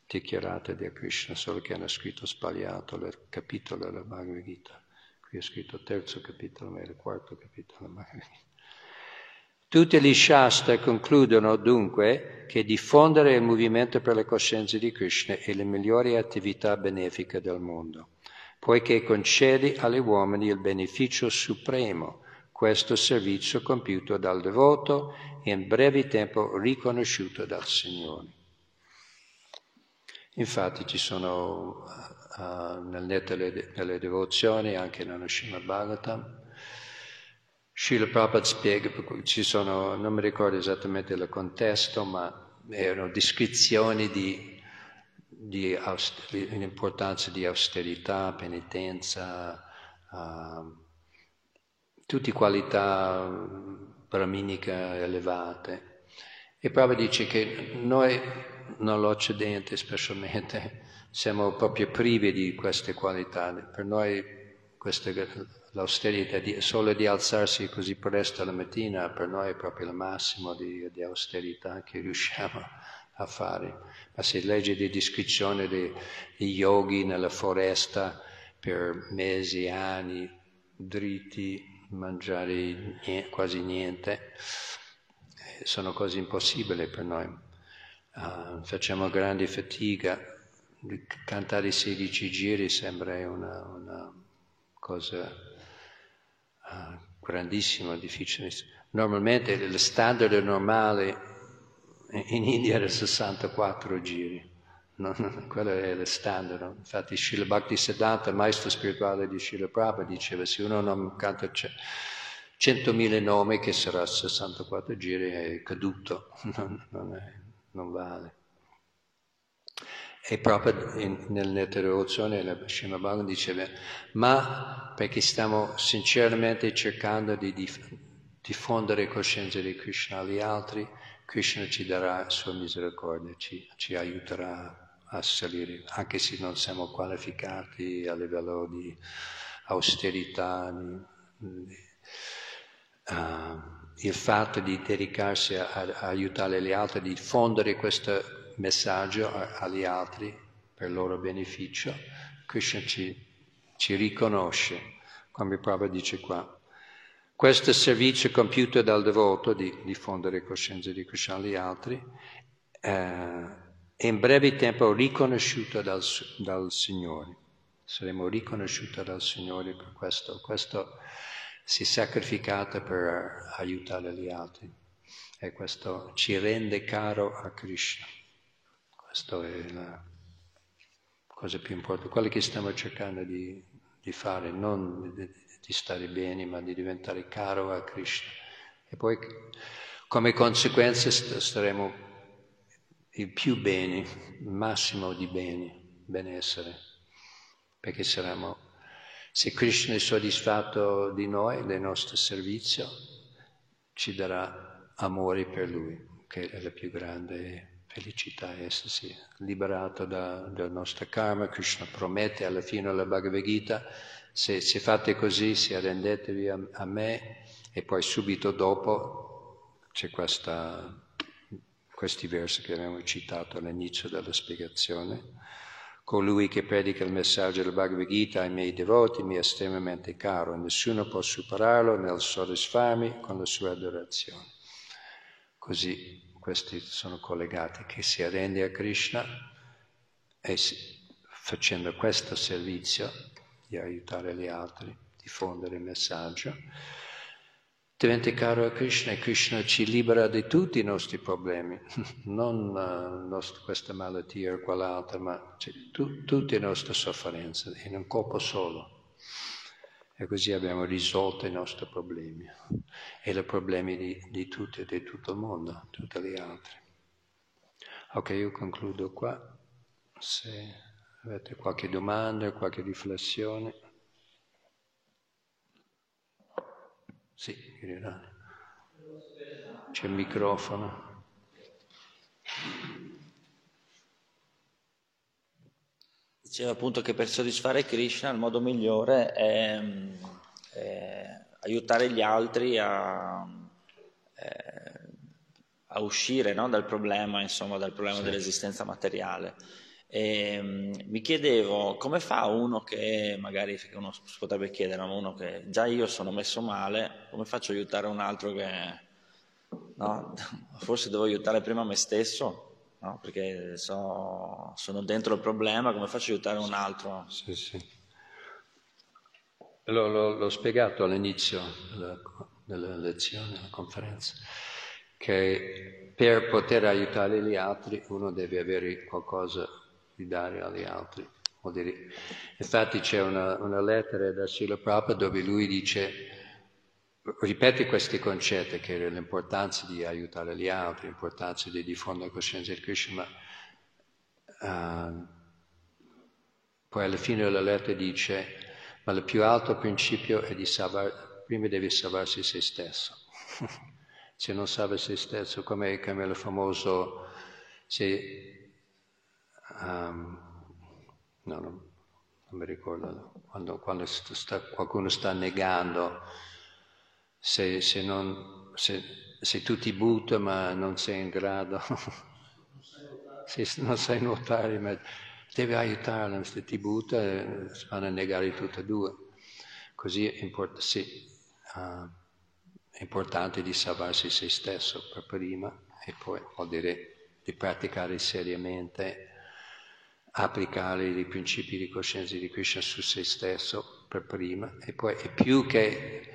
Speaker 1: dichiarato da Krishna, solo che hanno scritto sbagliato il capitolo della Bhagavad Gita. Qui è scritto terzo capitolo, ma è il quarto capitolo della Bhagavad Gita. Tutti gli Shastra concludono dunque che diffondere il movimento per le coscienze di Krishna è la migliore attività benefica del mondo poiché concedi agli uomini il beneficio supremo, questo servizio compiuto dal devoto in breve tempo riconosciuto dal Signore. Infatti ci sono uh, nel netto delle, delle, devozioni, anche nello Srimad Bhagavatam, Srila Prabhupada spiega, ci sono, non mi ricordo esattamente il contesto, ma erano descrizioni di di l'importanza di austerità, penitenza, uh, tutte qualità brahminica elevate. E proprio dice che noi nell'Occidente specialmente siamo proprio privi di queste qualità. Per noi queste, l'austerità, di, solo di alzarsi così presto la mattina, per noi è proprio il massimo di, di austerità che riusciamo a fare. Ma se legge di descrizione di, di yogi nella foresta per mesi, anni, dritti, mangiare niente, quasi niente, eh, sono cose impossibili per noi. Uh, facciamo grande fatica, cantare 16 giri sembra una, una cosa uh, grandissima, difficile. Normalmente il standard normale in India era 64 giri, no, no, quello è il standard. Infatti Srila Bhakti Siddhanta, il maestro spirituale di Srila Prabhupada, diceva se uno non canta 100.000 nomi che sarà 64 giri è caduto, non, non, è, non vale. E proprio in, nell'interrogazione la Srimad Bhagavatam diceva, ma perché stiamo sinceramente cercando di diffondere coscienza di Krishna agli altri, Krishna ci darà sua misericordia, ci, ci aiuterà a salire, anche se non siamo qualificati a livello di austerità. Di, uh, il fatto di dedicarsi a, a, aiutare gli altri, di diffondere questo messaggio a, agli altri per il loro beneficio, Krishna ci, ci riconosce, come Prabhupada dice qua. Questo servizio compiuto dal devoto di diffondere coscienza di Krishna agli altri eh, in breve tempo riconosciuto dal, dal, Signore. Saremo riconosciuti dal Signore per questo. Questo si è sacrificato per aiutare gli altri e questo ci rende caro a Krishna. Questa è la cosa più importante, quello che stiamo cercando di, di fare, non di, di stare bene, ma di diventare caro a Krishna. E poi come conseguenza staremo il più bene, il massimo di bene, benessere, perché saremo, se Krishna è soddisfatto di noi, del nostro servizio, ci darà amore per Lui, che è la più grande felicità, essersi liberato da, dal nostro karma. Krishna promette alla fine della Bhagavad Gita se, se fate così, se arrendetevi a, a, me e poi subito dopo c'è questa, questi versi che abbiamo citato all'inizio della spiegazione. Colui che predica il messaggio del Bhagavad Gita ai miei devoti mi è estremamente caro, nessuno può superarlo nel soddisfarmi con la sua adorazione. Così questi sono collegati, che si arrende a Krishna e facendo questo servizio di aiutare gli altri, diffondere il messaggio. Diventa caro a Krishna e Krishna ci libera di tutti i nostri problemi, non uh, nostro, questa malattia o quell'altra, ma cioè, tu, tutte le nostre sofferenze in un corpo solo. E così abbiamo risolto i nostri problemi e i problemi di, di tutti, di tutto il mondo, tutti gli altri. Ok, io concludo qua. Se... Avete qualche domanda, qualche riflessione? Sì, c'è il microfono.
Speaker 3: Diceva appunto che per soddisfare Krishna il modo migliore è, è aiutare gli altri a, eh, a uscire no, dal problema, insomma, dal problema sì. dell'esistenza materiale. E, um, mi chiedevo come fa uno che magari uno si potrebbe chiedere a uno che già io sono messo male, come faccio a aiutare un altro che no? forse devo aiutare prima me stesso, no? perché so, sono dentro il problema, come faccio a aiutare un altro?
Speaker 1: Sì, sì. L'ho, l'ho, l'ho spiegato all'inizio della, della lezione, della conferenza, che per poter aiutare gli altri uno deve avere qualcosa di dare agli altri. Infatti c'è una, una lettera da Srila Prabhupada dove lui dice, ripete questi concetti che era l'importanza di aiutare gli altri, l'importanza di diffondere la coscienza di Krishna, ma uh, poi alla fine della lettera dice, ma il più alto principio è di salvare, prima devi salvarsi se stesso. se non salvi se stesso, come, come il famoso, se um, no, no, non mi ricordo, quando, quando sta, qualcuno sta negando, se, se, non, se, se, tu ti butti ma non sei in grado, se non sai nuotare, ma devi aiutarlo, se ti butta vanno a negare tutte e due. Così importa, sì, uh, è importante di salvarsi se stesso per prima e poi vuol dire di praticare seriamente, applicare i principi di coscienza di Krishna su se stesso per prima e poi e più che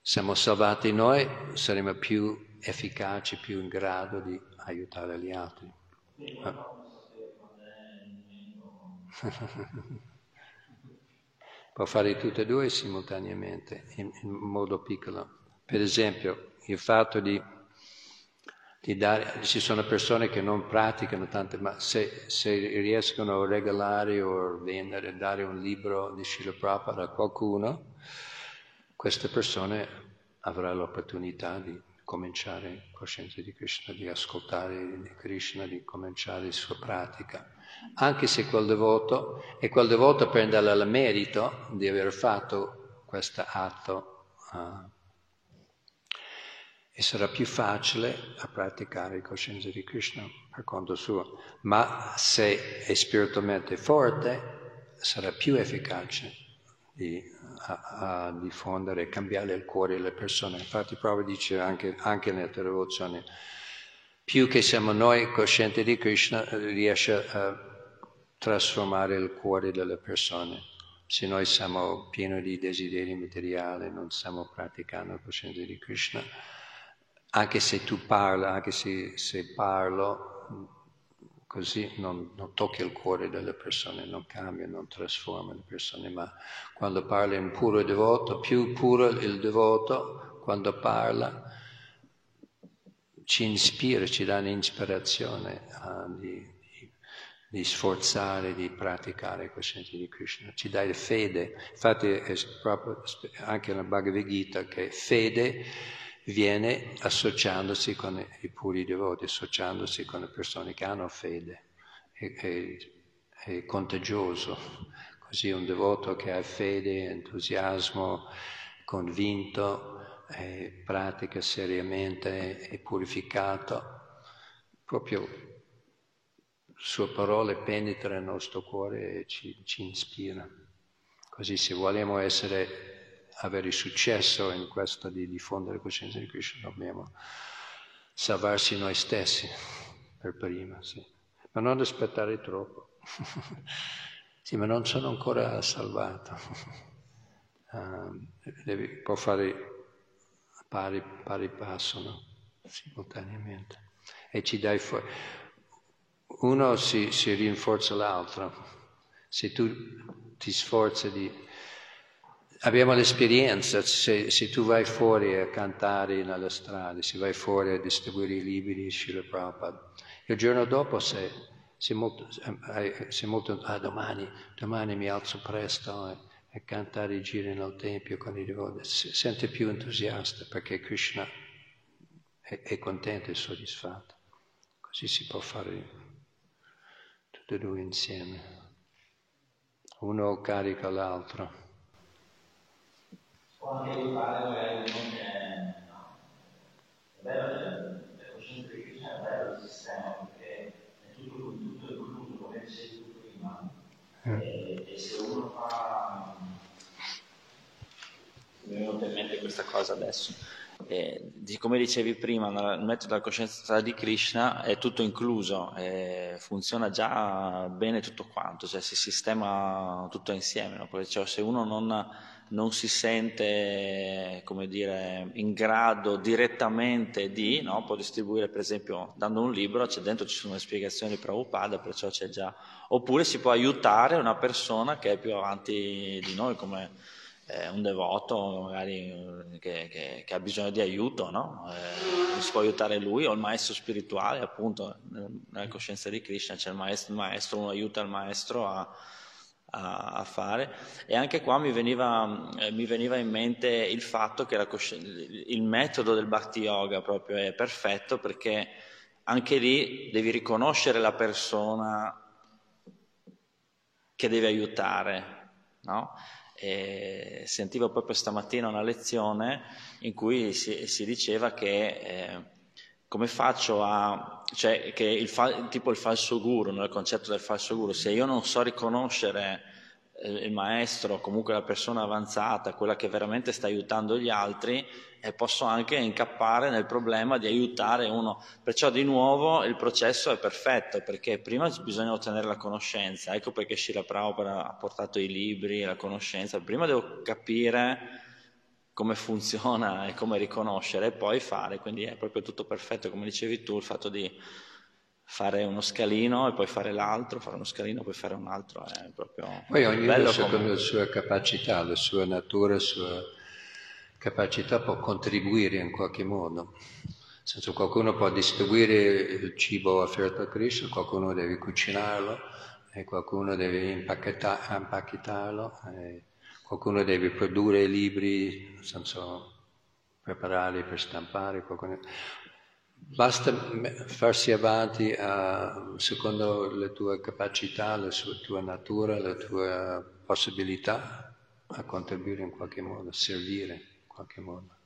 Speaker 1: siamo salvati noi saremo più efficaci, più in grado di aiutare gli altri. Può fare tutte e due simultaneamente, in, in modo piccolo. Per esempio, il fatto di, di, dare, ci sono persone che non praticano tante, ma se, se riescono a regalare o vendere, dare un libro di Srila Prabhupada a qualcuno, queste persone avranno l'opportunità di cominciare coscienza di Krishna, di ascoltare di Krishna, di cominciare la sua pratica. Anche se quel devoto, e quel devoto prenderà il merito di aver fatto questo atto uh, e sarà più facile a praticare coscienza di Krishna per conto suo. Ma se è spiritualmente forte, sarà più efficace di, a, a diffondere e cambiare il cuore delle persone. Infatti Prabhupada dice anche, anche nella devozione, più che siamo noi coscienti di Krishna, riesce a trasformare il cuore delle persone. Se noi siamo pieni di desideri materiali, non stiamo praticando la coscienza di Krishna, anche se tu parli, anche se, se parlo, così non, non, tocchi il cuore delle persone, non cambia, non trasforma le persone, ma quando parla in puro devoto, più puro il devoto, quando parla, ci ispira, ci dà un'ispirazione uh, di, di, di, sforzare, di praticare coscienza di Krishna, ci dà fede. Infatti è proprio anche nella Bhagavad Gita che fede viene associandosi con i puri devoti, associandosi con le persone che hanno fede. È, è, è contagioso. Così un devoto che ha fede, entusiasmo, convinto, eh, pratica seriamente, è purificato, proprio sue parole penetrano nel nostro cuore e ci, ci ispira. Così se vogliamo essere avere successo in questo di diffondere la coscienza di Krishna, dobbiamo salvarsi noi stessi per prima, sì. ma non aspettare troppo. sì, ma non sono ancora salvato. Uh, devi, può fare pari, pari passo, no? simultaneamente. E ci dai fuori. Uno si, si rinforza l'altro. Se tu ti sforzi di Abbiamo l'esperienza, se, se, tu vai fuori a cantare nelle strade, se vai fuori a distribuire i libri di Srila Prabhupada, il giorno dopo sei, sei, molto, sei molto, ah domani, domani mi alzo presto e, e cantare i giri nel Tempio con i devoti, si sente più entusiasta perché Krishna è, è contento e soddisfatto. Così si può fare tutti e due insieme. Uno carica l'altro
Speaker 3: può anche aiutare magari uno che è, no, è bello, la coscienza di Krishna è bello il sistema perché è tutto, tutto incluso, come dicevi tu prima, eh. e, e, se uno fa... Mi è venuta in mente questa cosa adesso. Di, come dicevi prima, nel metodo della coscienza di Krishna è tutto incluso, eh, funziona già bene tutto quanto, cioè si sistema tutto insieme. No? Perché, cioè, se uno non non si sente dire, in grado direttamente di, no? può distribuire per esempio dando un libro, c'è dentro ci sono le spiegazioni di Prabhupada, perciò c'è già, oppure si può aiutare una persona che è più avanti di noi come eh, un devoto magari eh, che, che, che, ha bisogno di aiuto, no? eh, si può aiutare lui o il maestro spirituale appunto nella coscienza di Krishna c'è il maestro, il maestro uno aiuta il maestro a a, a fare e anche qua mi veniva, eh, mi veniva in mente il fatto che il metodo del Bhakti Yoga proprio è perfetto perché anche lì devi riconoscere la persona che deve aiutare, no? Sentivo proprio stamattina una lezione in cui si, si diceva che eh, come faccio a, cioè che il fa, tipo il falso guru, no? il concetto del falso guru, se io non so riconoscere eh, il maestro, comunque la persona avanzata, quella che veramente sta aiutando gli altri, e posso anche incappare nel problema di aiutare uno. Perciò di nuovo il processo è perfetto perché prima bisogna ottenere la conoscenza, ecco perché Shila Prabhupada ha portato i libri, la conoscenza, prima devo capire come funziona e come riconoscere e poi fare, quindi è proprio tutto perfetto, come dicevi tu, il fatto di fare uno scalino e poi fare l'altro, fare uno scalino e poi fare un altro, è proprio
Speaker 1: Poi ognuno secondo
Speaker 3: come...
Speaker 1: la sua capacità, la sua natura, la sua capacità può contribuire in qualche modo. Nel senso, qualcuno può distribuire il cibo offerto a Krishna, qualcuno deve cucinarlo, e qualcuno deve impacchettarlo, qualcuno deve produrre libri, nel senso prepararli per stampare. Qualcuno... Basta farsi avanti uh, secondo le tue capacità, la tua natura, la tua possibilità a contribuire in qualche modo, a servire in qualche modo.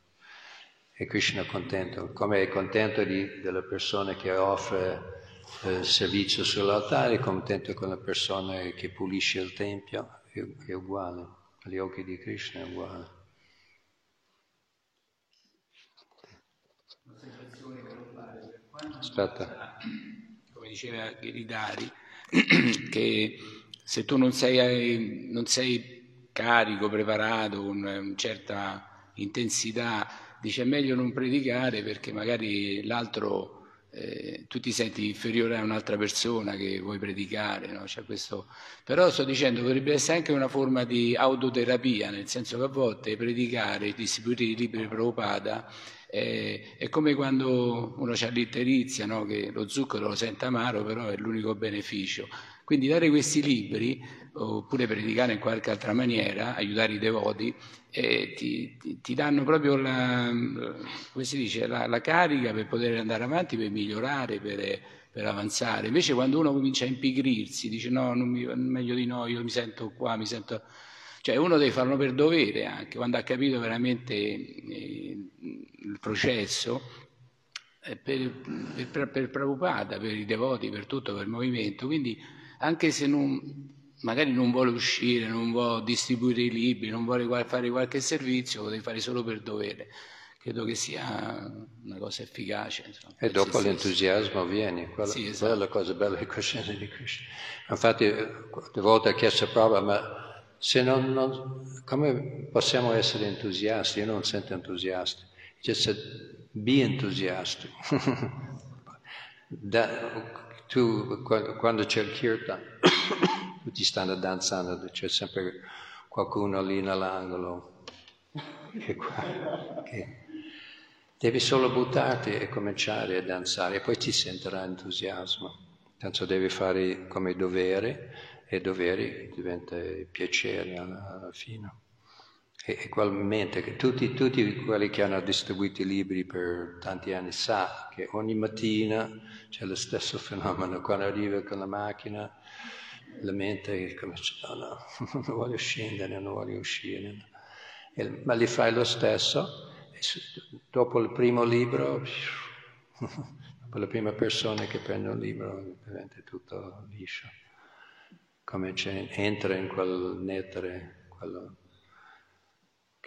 Speaker 1: E Krishna è contento, come è contento di, della persona che offre eh, servizio sull'altare, è contento con la persona che pulisce il tempio, è, è uguale, agli occhi di Krishna è uguale. Aspetta.
Speaker 2: Come diceva Ghiridari, che se tu non sei, non sei carico, preparato, con una certa intensità, dice è meglio non predicare perché magari l'altro eh, tu ti senti inferiore a un'altra persona che vuoi predicare, no? questo... però sto dicendo potrebbe essere anche una forma di autoterapia, nel senso che a volte predicare, distribuire i libri Prabhupada è, è come quando uno ha l'itterizia, no? che lo zucchero lo sente amaro, però è l'unico beneficio. Quindi dare questi libri, oppure predicare in qualche altra maniera, aiutare i devoti, eh, ti, ti, danno proprio la, dice, la, la, carica per poter andare avanti, per migliorare, per, per, avanzare. Invece quando uno comincia a impigrirsi, dice no, mi, meglio di no, io mi sento qua, mi sento cioè uno deve farlo per dovere anche, quando ha capito veramente eh, il processo, eh, per, per, per Prabhupada, per i devoti, per tutto, per il movimento. Quindi anche se non, magari non vuole uscire, non vuole distribuire i libri, non vuole fare qualche servizio, lo deve fare solo per dovere. Credo che sia una cosa efficace. Insomma,
Speaker 1: e dopo l'entusiasmo viene, quella, sì, esatto. quella è la cosa bella di coscienza di Krishna. Infatti, qualche volta ha chiesto a Prabhupada, ma se non, non, come possiamo essere entusiasti? Io non sento entusiasti. Just be enthusiastic. da, tu, quando c'è il kirtan, tutti stanno danzando, c'è sempre qualcuno lì nell'angolo. Che che devi solo buttarti e cominciare a danzare e poi ti sentirà entusiasmo. Tanto devi fare come dovere e doveri diventa piacere alla fine. E ugualmente tutti, tutti, quelli che hanno distribuito i libri per tanti anni sa che ogni mattina c'è lo stesso fenomeno, quando arriva con la macchina la mente comincia, no, no, non voglio scendere, non voglio uscire, e, ma li fai lo stesso, e dopo il primo libro, dopo la prima persona che prende un libro diventa tutto liscio. Come entra in quel nettare, quello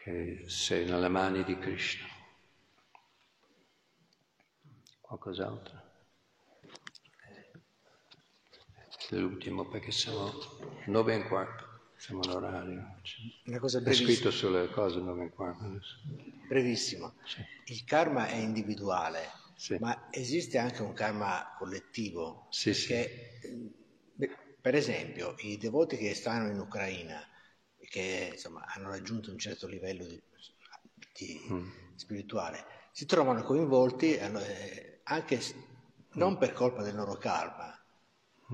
Speaker 1: che sei nelle mani di Krishna. Qualcos'altro? L'ultimo perché siamo nove e un quarto, siamo all'orario.
Speaker 4: Una cosa
Speaker 1: È scritto sulle cose nove e un quarto adesso.
Speaker 4: Brevissimo. Sì. Il karma è individuale, sì. ma esiste anche un karma collettivo.
Speaker 1: Sì,
Speaker 4: perché, sì per esempio, i devoti che stanno in Ucraina, che insomma, hanno raggiunto un certo livello di, di mm. spirituale, si trovano coinvolti eh, anche non mm. per colpa del loro karma,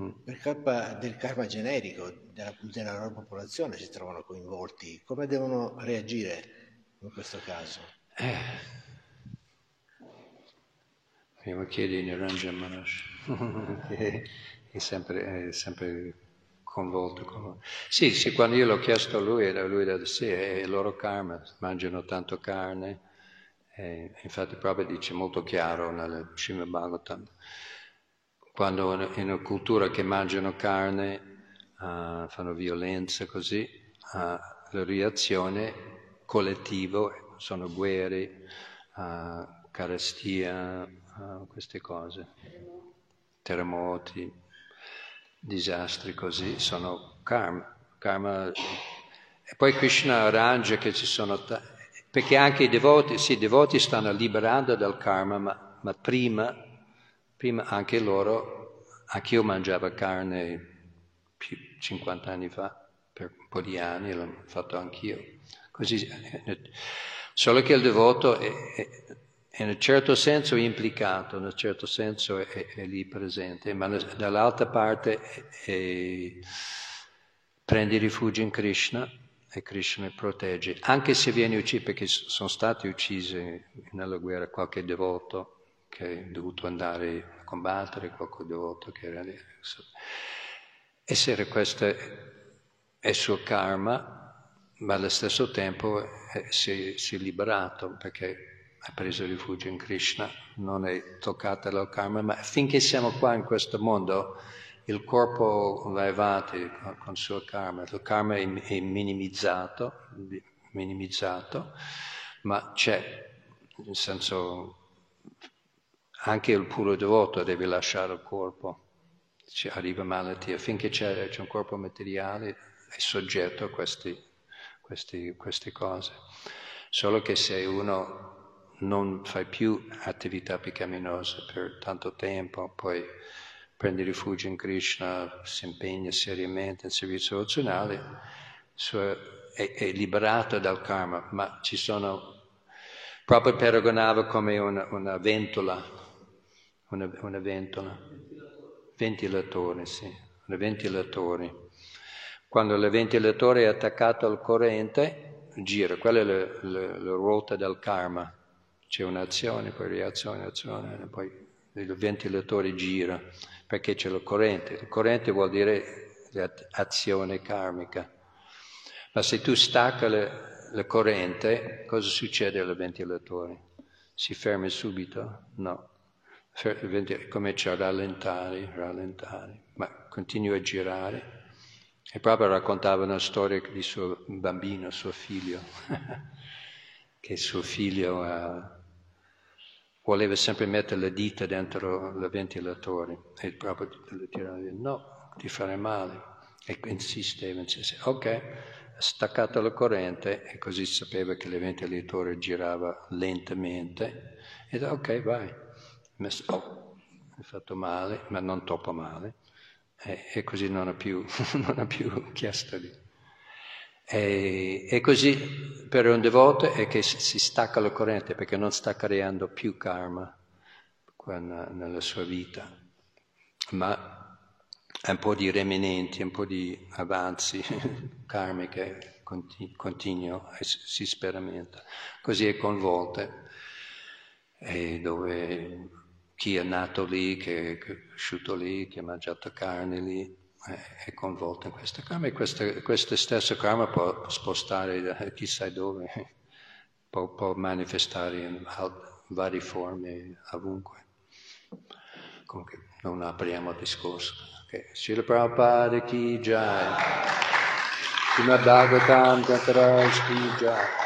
Speaker 4: mm. per colpa del karma generico della, della loro popolazione si trovano coinvolti. Come devono reagire in questo caso?
Speaker 1: Eh. Prima chiedi in Ranjan Maharaj. è sempre, è sempre coinvolto con. Sì, sì, quando io l'ho chiesto a lui, lui ha detto sì, è il loro karma, mangiano tanto carne, e infatti proprio dice molto chiaro nel Srimad Bhagavatam, quando in una cultura che mangiano carne, uh, fanno violenza così, uh, la reazione collettiva sono guerre, uh, carestia, queste cose, terremoti, disastri così, sono karma. karma. E poi Krishna arrangia che ci sono... Ta- perché anche i devoti, sì, i devoti stanno liberando dal karma, ma, ma prima, prima anche loro, anche io mangiavo carne più 50 anni fa, per un po' di anni, l'ho fatto anch'io. Così, solo che il devoto è, è in un certo senso implicato, in un certo senso è, è lì presente, ma dall'altra parte prendi rifugio in Krishna e Krishna protegge, anche se viene ucciso, perché sono stati uccisi nella guerra qualche devoto che è dovuto andare a combattere, qualche devoto che era lì. Essere questo è il suo karma, ma allo stesso tempo si, si è liberato perché ha preso rifugio in Krishna, non è toccata dal karma, ma finché siamo qua in questo mondo, il corpo va avanti con il suo karma, il karma è, è minimizzato, minimizzato, ma c'è, nel senso, anche il puro devoto deve lasciare il corpo, ci arriva malattia, finché c'è, c'è un corpo materiale è soggetto a questi, questi, queste cose. Solo che se uno non fai più attività peccaminosas per tanto tempo, poi prendi rifugio in Krishna, si impegna seriamente in servizio razionale, è, è liberato dal karma, ma ci sono, proprio paragonava come una, una ventola, una, una ventola, ventilatore, sì, un ventilatore. Quando il ventilatore è attaccato al corrente, gira, quella è la, la, la ruota del karma c'è un'azione, poi reazione, azione, poi il ventilatore gira perché c'è la corrente. La corrente vuol dire azione karmica. Ma se tu stacca la corrente, cosa succede al ventilatore? Si ferma subito? No. Comincia a rallentare, rallentare, ma continua a girare. E proprio raccontava una storia di suo bambino, suo figlio, che suo figlio ha voleva sempre mettere le dita dentro il ventilatore e proprio le tirava. No, ti fare male. E insisteva, insisteva. Ok, staccato la corrente e così sapeva che il ventilatore girava lentamente. E da ok, vai. Messo, oh, hai fatto male, ma non troppo male. E, e così non ha più, non ha più chiesto di... E, e, così per un devoto è che si stacca la corrente perché non sta creando più karma nella sua vita, ma un po' di remanenti, un po' di avanzi karmiche continuo e si sperimenta. Così è coinvolta, e dove chi è nato lì, che è cresciuto lì, che ha mangiato carne lì, è coinvolto in questa karma e questa stessa karma può spostare da chissà dove, può, può manifestare in varie forme ovunque. Comunque non apriamo il discorso. Srila Prabhupada ki jai. Srimad Bhagavatam Gataraj ki jai.